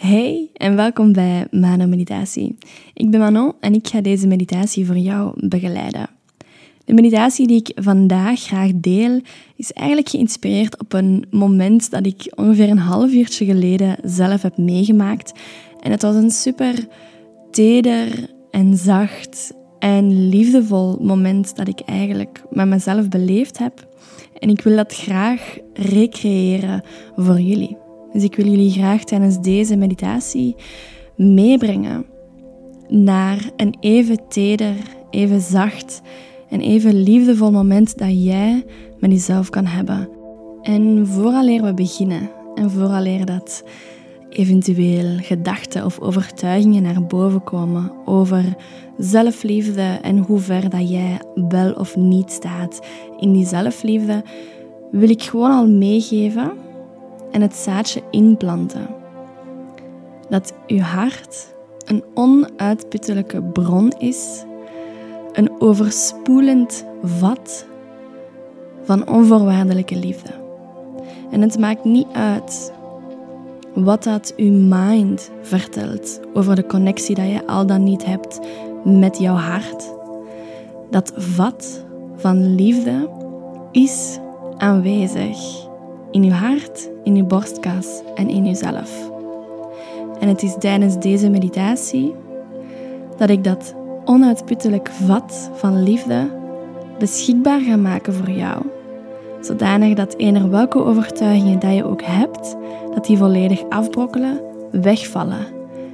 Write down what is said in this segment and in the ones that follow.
Hey en welkom bij Mano Meditatie. Ik ben Manon en ik ga deze meditatie voor jou begeleiden. De meditatie die ik vandaag graag deel is eigenlijk geïnspireerd op een moment dat ik ongeveer een half uurtje geleden zelf heb meegemaakt. En het was een super teder en zacht en liefdevol moment dat ik eigenlijk met mezelf beleefd heb. En ik wil dat graag recreëren voor jullie. Dus ik wil jullie graag tijdens deze meditatie meebrengen naar een even teder, even zacht en even liefdevol moment dat jij met jezelf kan hebben. En vooraleer we beginnen en vooraleer dat eventueel gedachten of overtuigingen naar boven komen over zelfliefde en hoe ver dat jij wel of niet staat in die zelfliefde, wil ik gewoon al meegeven en het zaadje inplanten. Dat uw hart een onuitputtelijke bron is, een overspoelend vat van onvoorwaardelijke liefde. En het maakt niet uit wat dat uw mind vertelt over de connectie dat je al dan niet hebt met jouw hart. Dat vat van liefde is aanwezig in uw hart, in uw borstkas en in uzelf. En het is tijdens deze meditatie dat ik dat onuitputtelijk vat van liefde beschikbaar ga maken voor jou. Zodanig dat eender welke overtuigingen dat je ook hebt, dat die volledig afbrokkelen, wegvallen.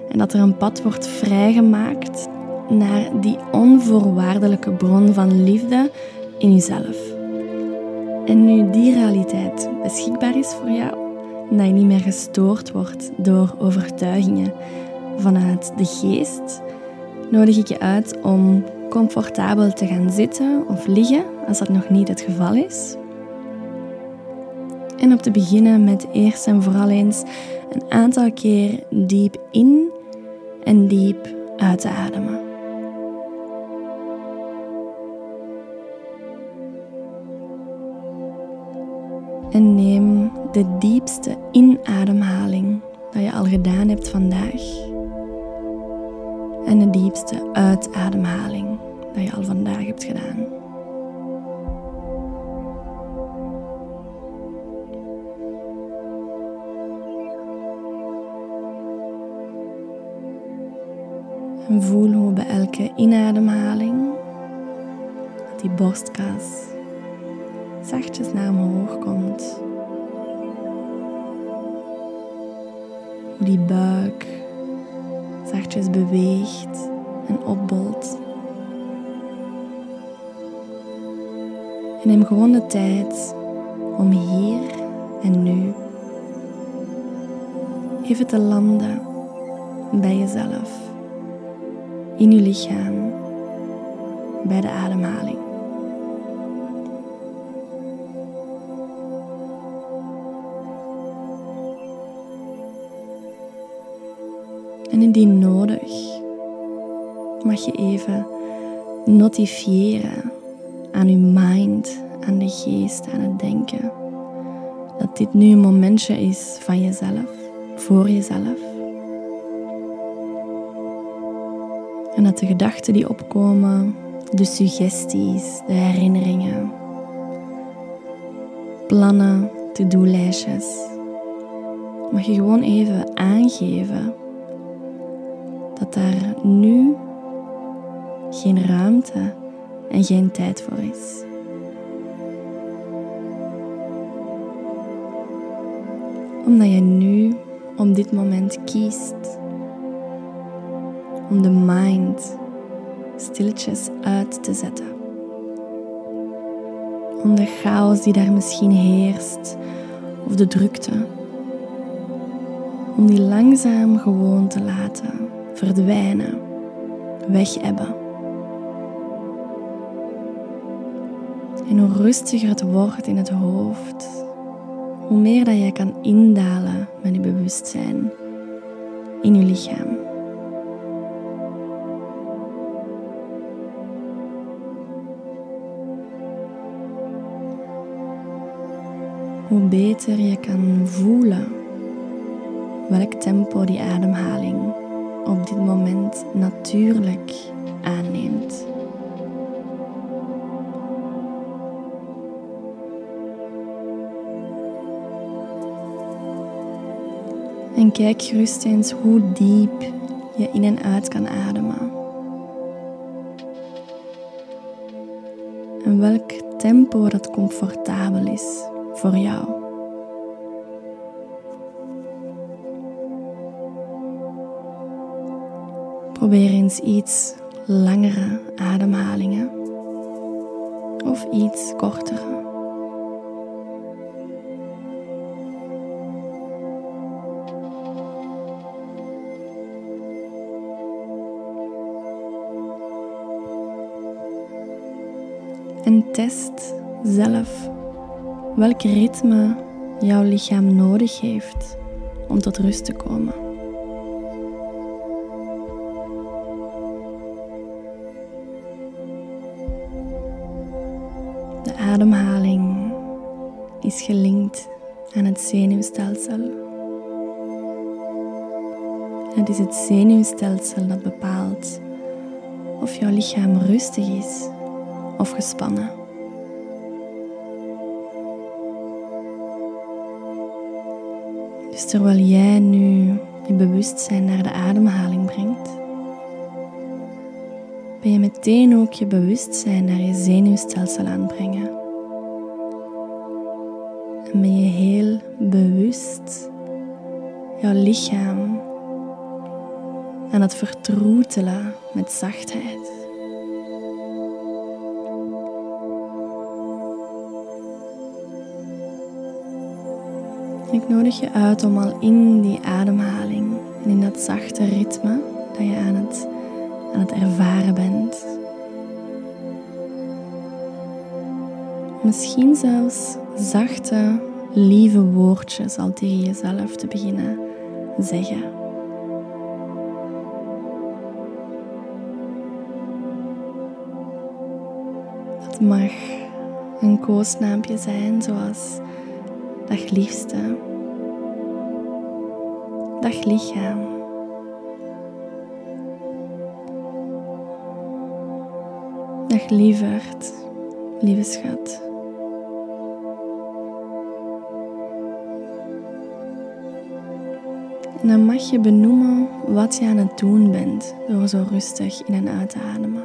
En dat er een pad wordt vrijgemaakt naar die onvoorwaardelijke bron van liefde in jezelf. En nu die realiteit beschikbaar is voor jou, dat je niet meer gestoord wordt door overtuigingen vanuit de geest, nodig ik je uit om comfortabel te gaan zitten of liggen, als dat nog niet het geval is. En op te beginnen met eerst en vooral eens een aantal keer diep in en diep uit te ademen. En neem de diepste inademhaling dat je al gedaan hebt vandaag. En de diepste uitademhaling dat je al vandaag hebt gedaan. En voel hoe bij elke inademhaling dat die borstkas zachtjes naar omhoog komt. Hoe die buik zachtjes beweegt en opbolt. En neem gewoon de tijd om hier en nu even te landen bij jezelf, in je lichaam, bij de ademhaling. Indien nodig, mag je even notifiëren aan je mind, aan de geest, aan het denken. Dat dit nu een momentje is van jezelf, voor jezelf. En dat de gedachten die opkomen, de suggesties, de herinneringen, plannen, to-do-lijstjes, mag je gewoon even aangeven dat daar nu geen ruimte en geen tijd voor is. Omdat je nu om dit moment kiest om de mind stilletjes uit te zetten. Om de chaos die daar misschien heerst of de drukte, om die langzaam gewoon te laten verdwijnen, wegebben. En hoe rustiger het wordt in het hoofd, hoe meer dat je kan indalen met je bewustzijn in je lichaam. Hoe beter je kan voelen welk tempo die ademhaling op dit moment natuurlijk aanneemt. En kijk gerust eens hoe diep je in en uit kan ademen. En welk tempo dat comfortabel is voor jou. Probeer eens iets langere ademhalingen of iets kortere. En test zelf welk ritme jouw lichaam nodig heeft om tot rust te komen. Ademhaling is gelinkt aan het zenuwstelsel. Het is het zenuwstelsel dat bepaalt of jouw lichaam rustig is of gespannen. Dus terwijl jij nu je bewustzijn naar de ademhaling brengt, ben je meteen ook je bewustzijn naar je zenuwstelsel aanbrengen. En ben je heel bewust jouw lichaam aan het vertroetelen met zachtheid. Ik nodig je uit om al in die ademhaling en in dat zachte ritme dat je aan het, aan het ervaren bent, misschien zelfs zachte, lieve woordjes al tegen jezelf te beginnen zeggen. Dat mag een koosnaampje zijn, zoals Dag liefste. Dag lichaam. Dag lieverd, lieve schat. Dan mag je benoemen wat je aan het doen bent door zo rustig in en uit te ademen.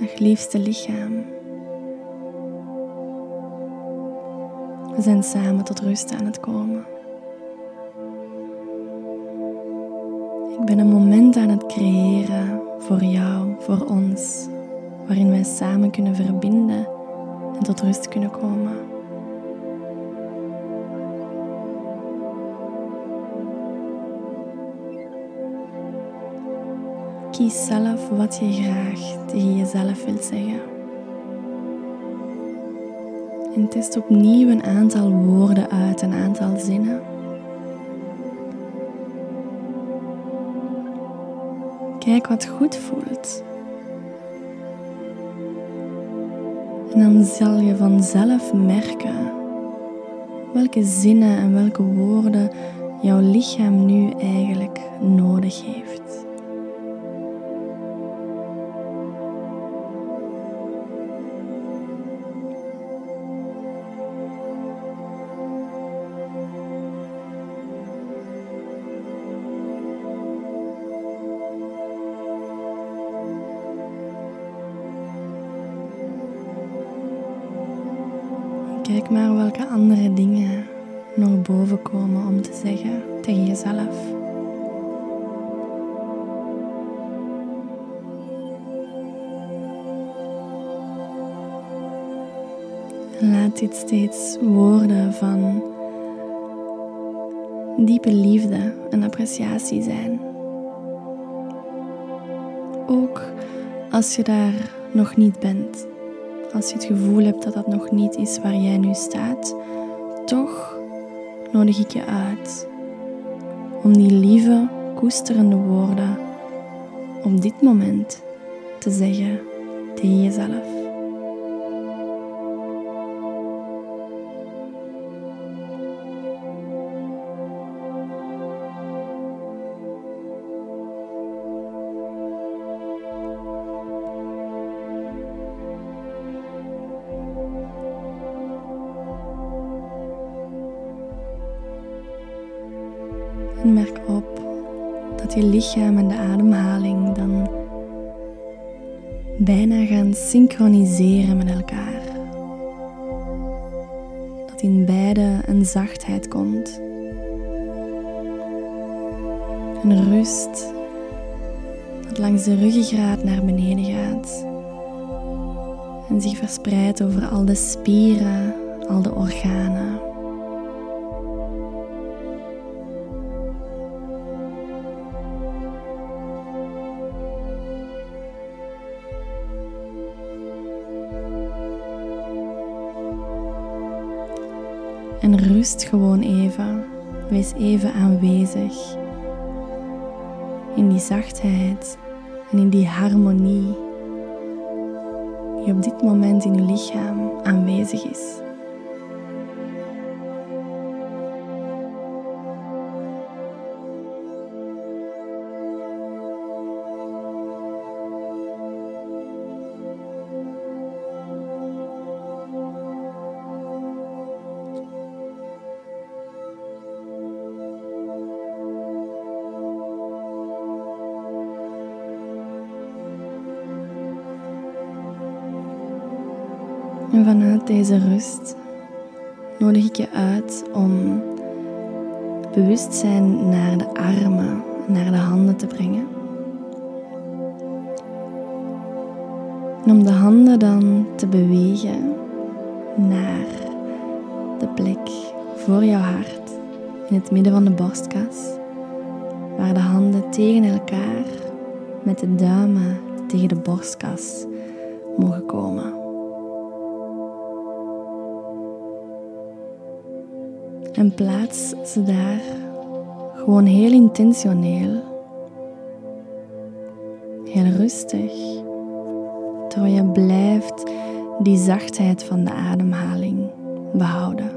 Dag liefste lichaam. We zijn samen tot rust aan het komen. Ik ben een moment aan het creëren voor jou, voor ons, waarin wij samen kunnen verbinden en tot rust kunnen komen. Kies zelf wat je graag tegen jezelf wilt zeggen. En test opnieuw een aantal woorden uit, een aantal zinnen. Kijk wat goed voelt. En dan zal je vanzelf merken welke zinnen en welke woorden jouw lichaam nu eigenlijk nodig heeft. Nog boven komen om te zeggen tegen jezelf. laat dit steeds woorden van diepe liefde en appreciatie zijn. Ook als je daar nog niet bent. Als je het gevoel hebt dat dat nog niet is waar jij nu staat, toch nodig ik je uit om die lieve, koesterende woorden op dit moment te zeggen tegen jezelf. En merk op dat je lichaam en de ademhaling dan bijna gaan synchroniseren met elkaar. Dat in beide een zachtheid komt. Een rust dat langs de ruggengraat naar beneden gaat en zich verspreidt over al de spieren, al de organen. Rust gewoon even. Wees even aanwezig in die zachtheid en in die harmonie die op dit moment in uw lichaam aanwezig is. Deze rust nodig ik je uit om bewustzijn naar de armen, naar de handen te brengen. En om de handen dan te bewegen naar de plek voor jouw hart, in het midden van de borstkas, waar de handen tegen elkaar met de duimen tegen de borstkas mogen komen. En plaats ze daar gewoon heel intentioneel, heel rustig, terwijl je blijft die zachtheid van de ademhaling behouden.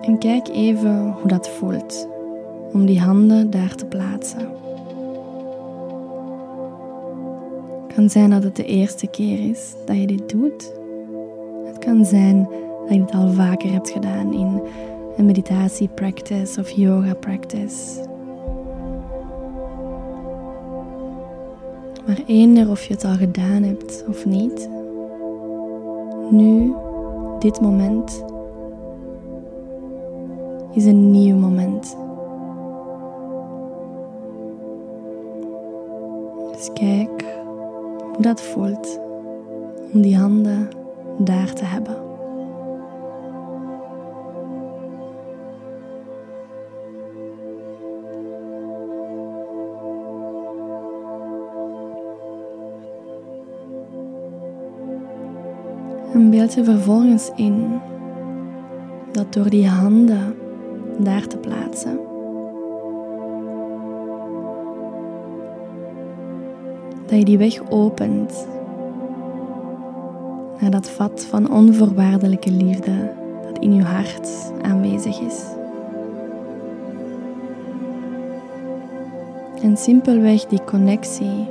En kijk even hoe dat voelt om die handen daar te plaatsen. Kan zijn dat het de eerste keer is dat je dit doet. Het kan zijn dat je het al vaker hebt gedaan in een meditatie practice of yoga practice. Maar eender of je het al gedaan hebt of niet, nu, dit moment, is een nieuw moment. Dus kijk hoe dat voelt om die handen daar te hebben. En beeld je vervolgens in dat door die handen daar te plaatsen, dat je die weg opent naar dat vat van onvoorwaardelijke liefde dat in je hart aanwezig is. En simpelweg die connectie,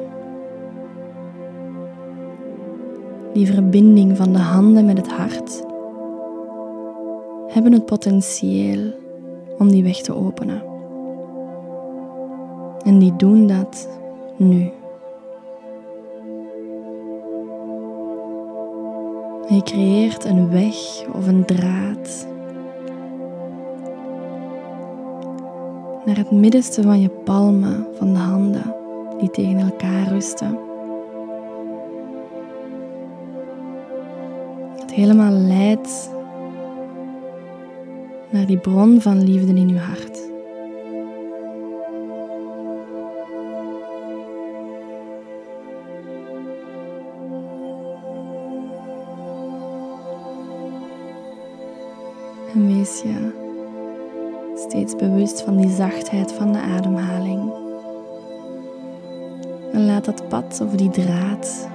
die verbinding van de handen met het hart, hebben het potentieel om die weg te openen. En die doen dat nu. Je creëert een weg of een draad naar het middenste van je palmen van de handen die tegen elkaar rusten. Het helemaal leidt naar die bron van liefde in je hart. En wees je steeds bewust van die zachtheid van de ademhaling. En laat dat pad of die draad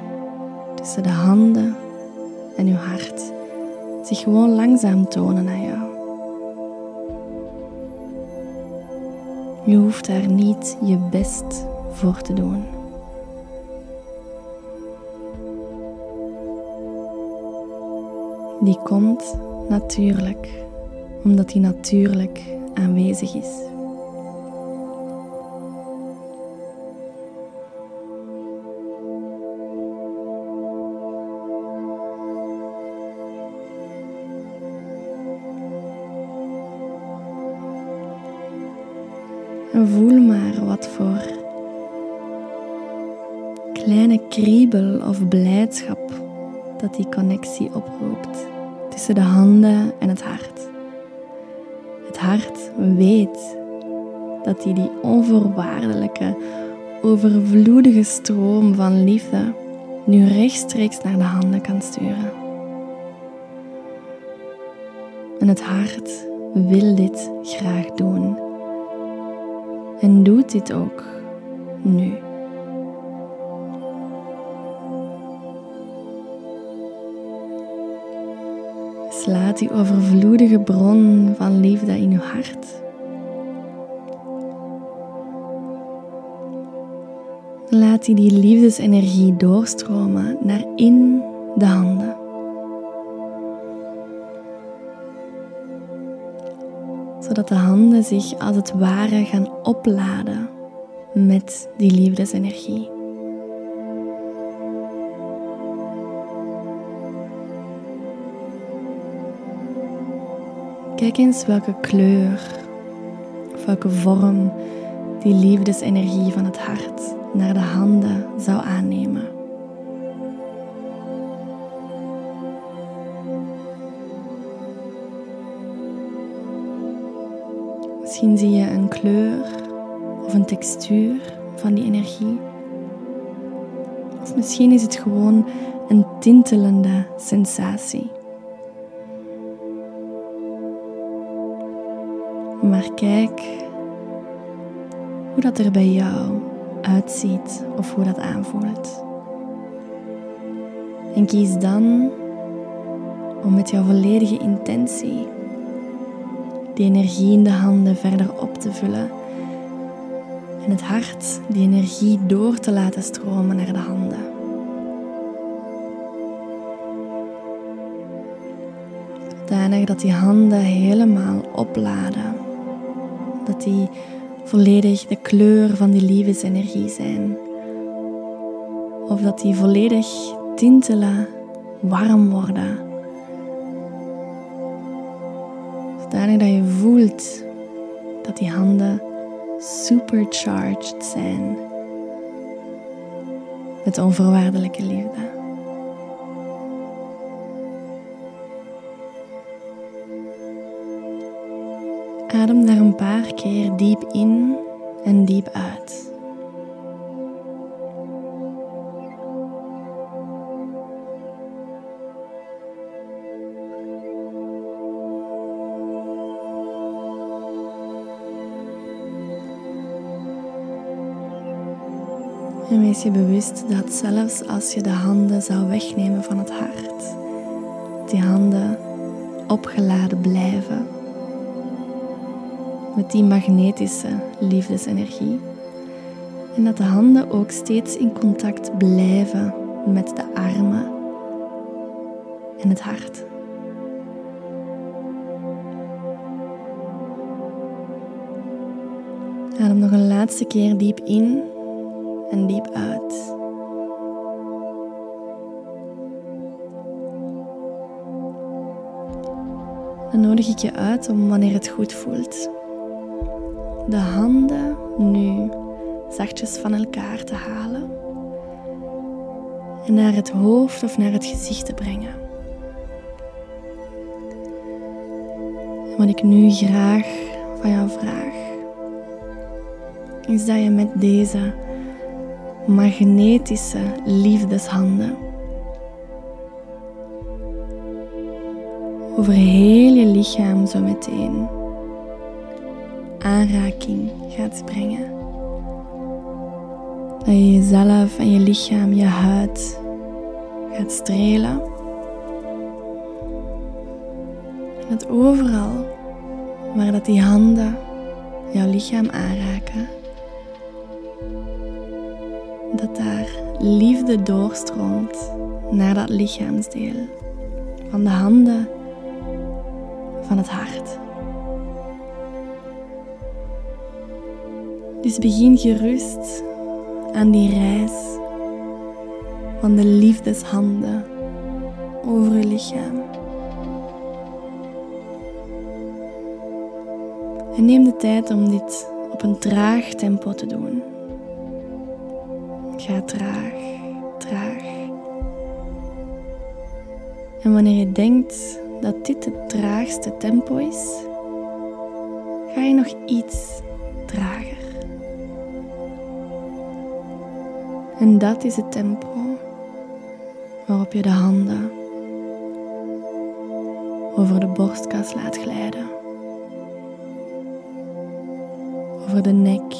tussen de handen en uw hart zich gewoon langzaam tonen aan jou. Je hoeft daar niet je best voor te doen. die komt natuurlijk, omdat die natuurlijk aanwezig is. En voel maar wat voor kleine kriebel of blijdschap dat die connectie oproept tussen de handen en het hart. Het hart weet dat hij die onvoorwaardelijke, overvloedige stroom van liefde nu rechtstreeks naar de handen kan sturen. En het hart wil dit graag doen. En doet dit ook nu. Slaat die overvloedige bron van liefde in uw hart. Laat die liefdesenergie doorstromen naar in de handen. Zodat de handen zich als het ware gaan opladen met die liefdesenergie. Kijk eens welke kleur of welke vorm die liefdesenergie van het hart naar de handen zou aannemen. Misschien zie je een kleur of een textuur van die energie. Of misschien is het gewoon een tintelende sensatie. Maar kijk hoe dat er bij jou uitziet of hoe dat aanvoelt. En kies dan om met jouw volledige intentie die energie in de handen verder op te vullen en het hart die energie door te laten stromen naar de handen. Zodanig dat die handen helemaal opladen dat die volledig de kleur van die liefdesenergie zijn. Of dat die volledig tintelen, warm worden. Zodanig dat je voelt dat die handen supercharged zijn met onvoorwaardelijke liefde. Adem daar een paar keer diep in en diep uit. En wees je bewust dat zelfs als je de handen zou wegnemen van het hart, die handen opgeladen blijven met die magnetische liefdesenergie. En dat de handen ook steeds in contact blijven met de armen en het hart. Adem nog een laatste keer diep in en diep uit. Dan nodig ik je uit om wanneer het goed voelt de handen nu zachtjes van elkaar te halen en naar het hoofd of naar het gezicht te brengen. wat ik nu graag van jou vraag, is dat je met deze magnetische liefdeshanden over heel je lichaam zo meteen aanraking gaat brengen. Dat je jezelf en je lichaam, je huid gaat strelen. En dat overal waar dat die handen jouw lichaam aanraken, dat daar liefde doorstroomt naar dat lichaamsdeel van de handen, van het hart. Dus begin gerust aan die reis van de liefdeshanden over je lichaam. En neem de tijd om dit op een traag tempo te doen. Ga traag, traag. En wanneer je denkt dat dit het traagste tempo is, ga je nog iets trager. En dat is het tempo waarop je de handen over de borstkas laat glijden, over de nek,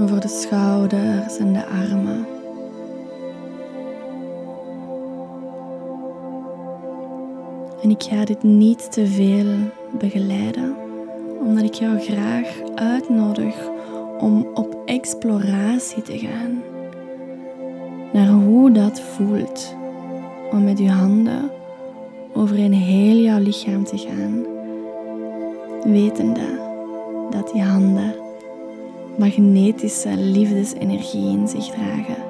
over de schouders en de armen. En ik ga dit niet te veel begeleiden, omdat ik jou graag uitnodig om op exploratie te gaan naar hoe dat voelt om met je handen over een heel jouw lichaam te gaan, wetende dat die handen magnetische liefdesenergie in zich dragen.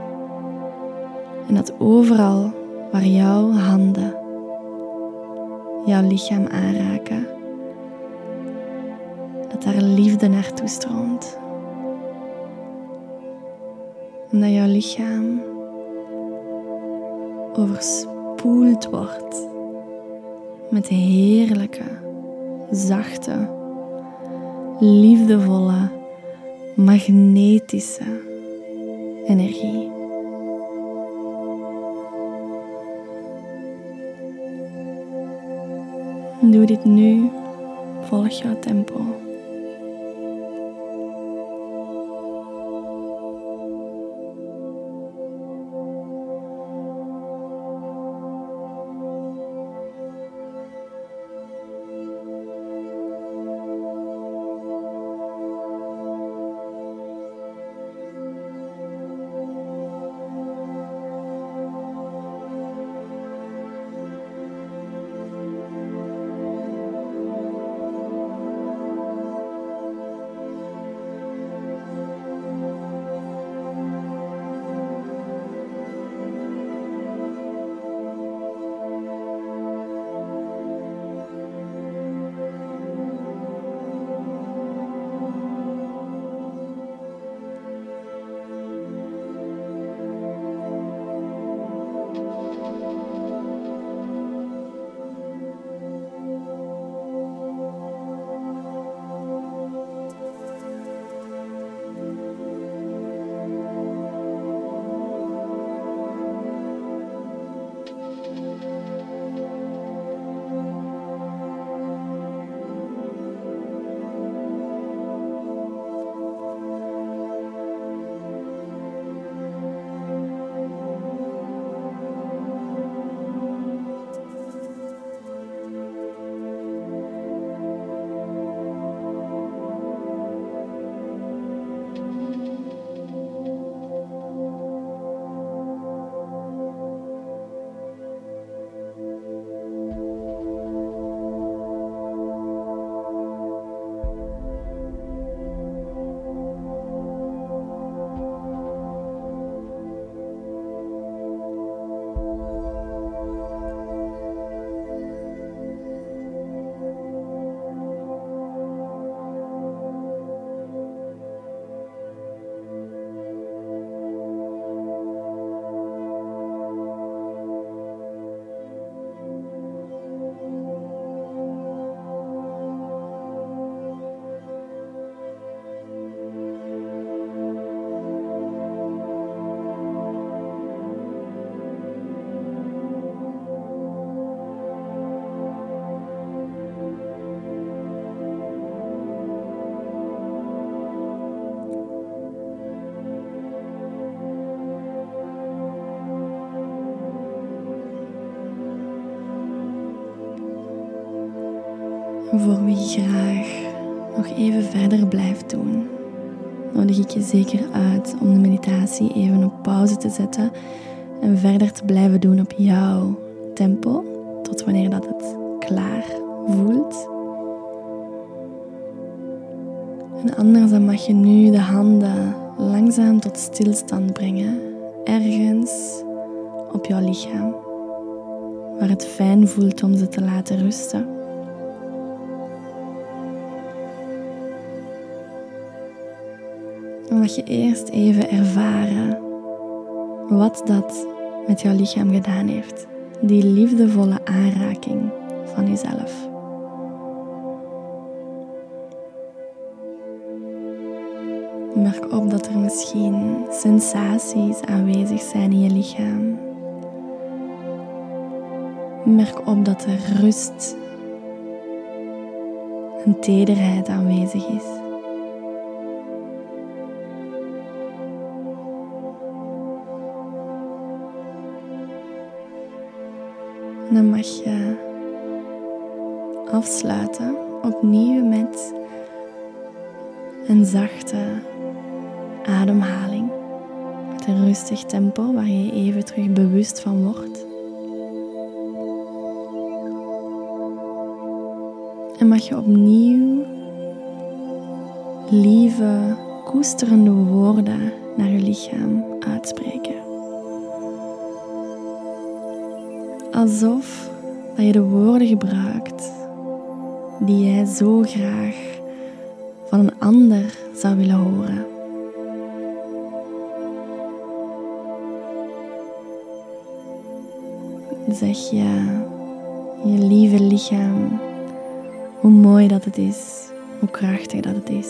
En dat overal waar jouw handen jouw lichaam aanraken, liefde naartoe stroomt. Omdat jouw lichaam overspoeld wordt met heerlijke, zachte, liefdevolle, magnetische energie. Doe dit nu, volg jouw tempo. Voor wie graag nog even verder blijft doen, nodig ik je zeker uit om de meditatie even op pauze te zetten en verder te blijven doen op jouw tempo, tot wanneer dat het klaar voelt. En anders dan mag je nu de handen langzaam tot stilstand brengen, ergens op jouw lichaam, waar het fijn voelt om ze te laten rusten. Mag je eerst even ervaren wat dat met jouw lichaam gedaan heeft. Die liefdevolle aanraking van jezelf. Merk op dat er misschien sensaties aanwezig zijn in je lichaam. Merk op dat er rust en tederheid aanwezig is. Afsluiten opnieuw met een zachte ademhaling. Met een rustig tempo waar je even terug bewust van wordt. En mag je opnieuw lieve, koesterende woorden naar je lichaam uitspreken. Alsof dat je de woorden gebruikt die jij zo graag van een ander zou willen horen. Zeg je je lieve lichaam hoe mooi dat het is, hoe krachtig dat het is.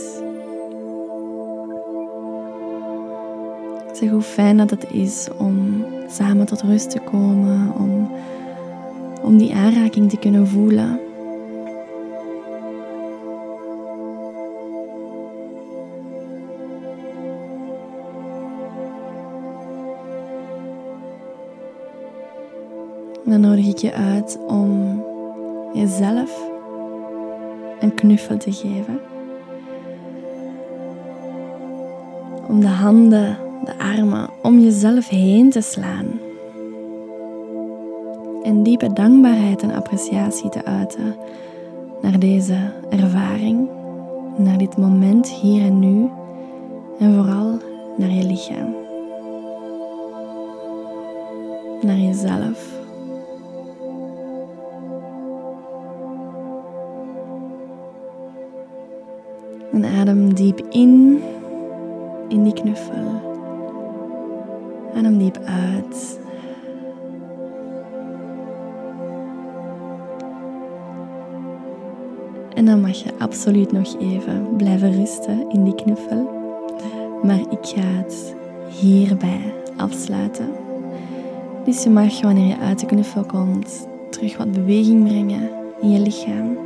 Zeg hoe fijn dat het is om samen tot rust te komen, om, om die aanraking te kunnen voelen. Je uit om jezelf een knuffel te geven. Om de handen, de armen om jezelf heen te slaan. En diepe dankbaarheid en appreciatie te uiten naar deze ervaring, naar dit moment hier en nu en vooral naar je lichaam. Naar jezelf. En adem diep in, in die knuffel. Adem diep uit. En dan mag je absoluut nog even blijven rusten in die knuffel. Maar ik ga het hierbij afsluiten. Dus je mag wanneer je uit de knuffel komt terug wat beweging brengen in je lichaam.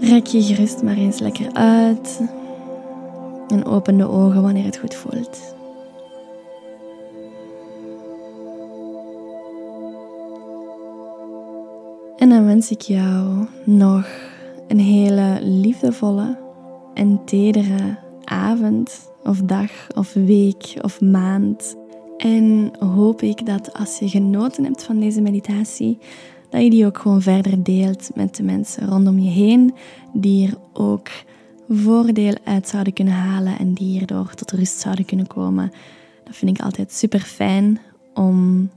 Rek je gerust maar eens lekker uit. En open de ogen wanneer het goed voelt. En dan wens ik jou nog een hele liefdevolle en tedere avond of dag of week of maand. En hoop ik dat als je genoten hebt van deze meditatie, dat je die ook gewoon verder deelt met de mensen rondom je heen, die er ook voordeel uit zouden kunnen halen en die hierdoor tot rust zouden kunnen komen. Dat vind ik altijd super fijn om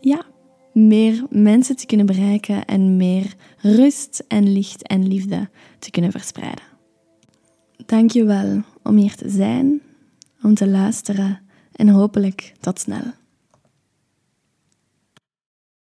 ja, meer mensen te kunnen bereiken en meer rust en licht en liefde te kunnen verspreiden. Dank je wel om hier te zijn, om te luisteren en hopelijk tot snel.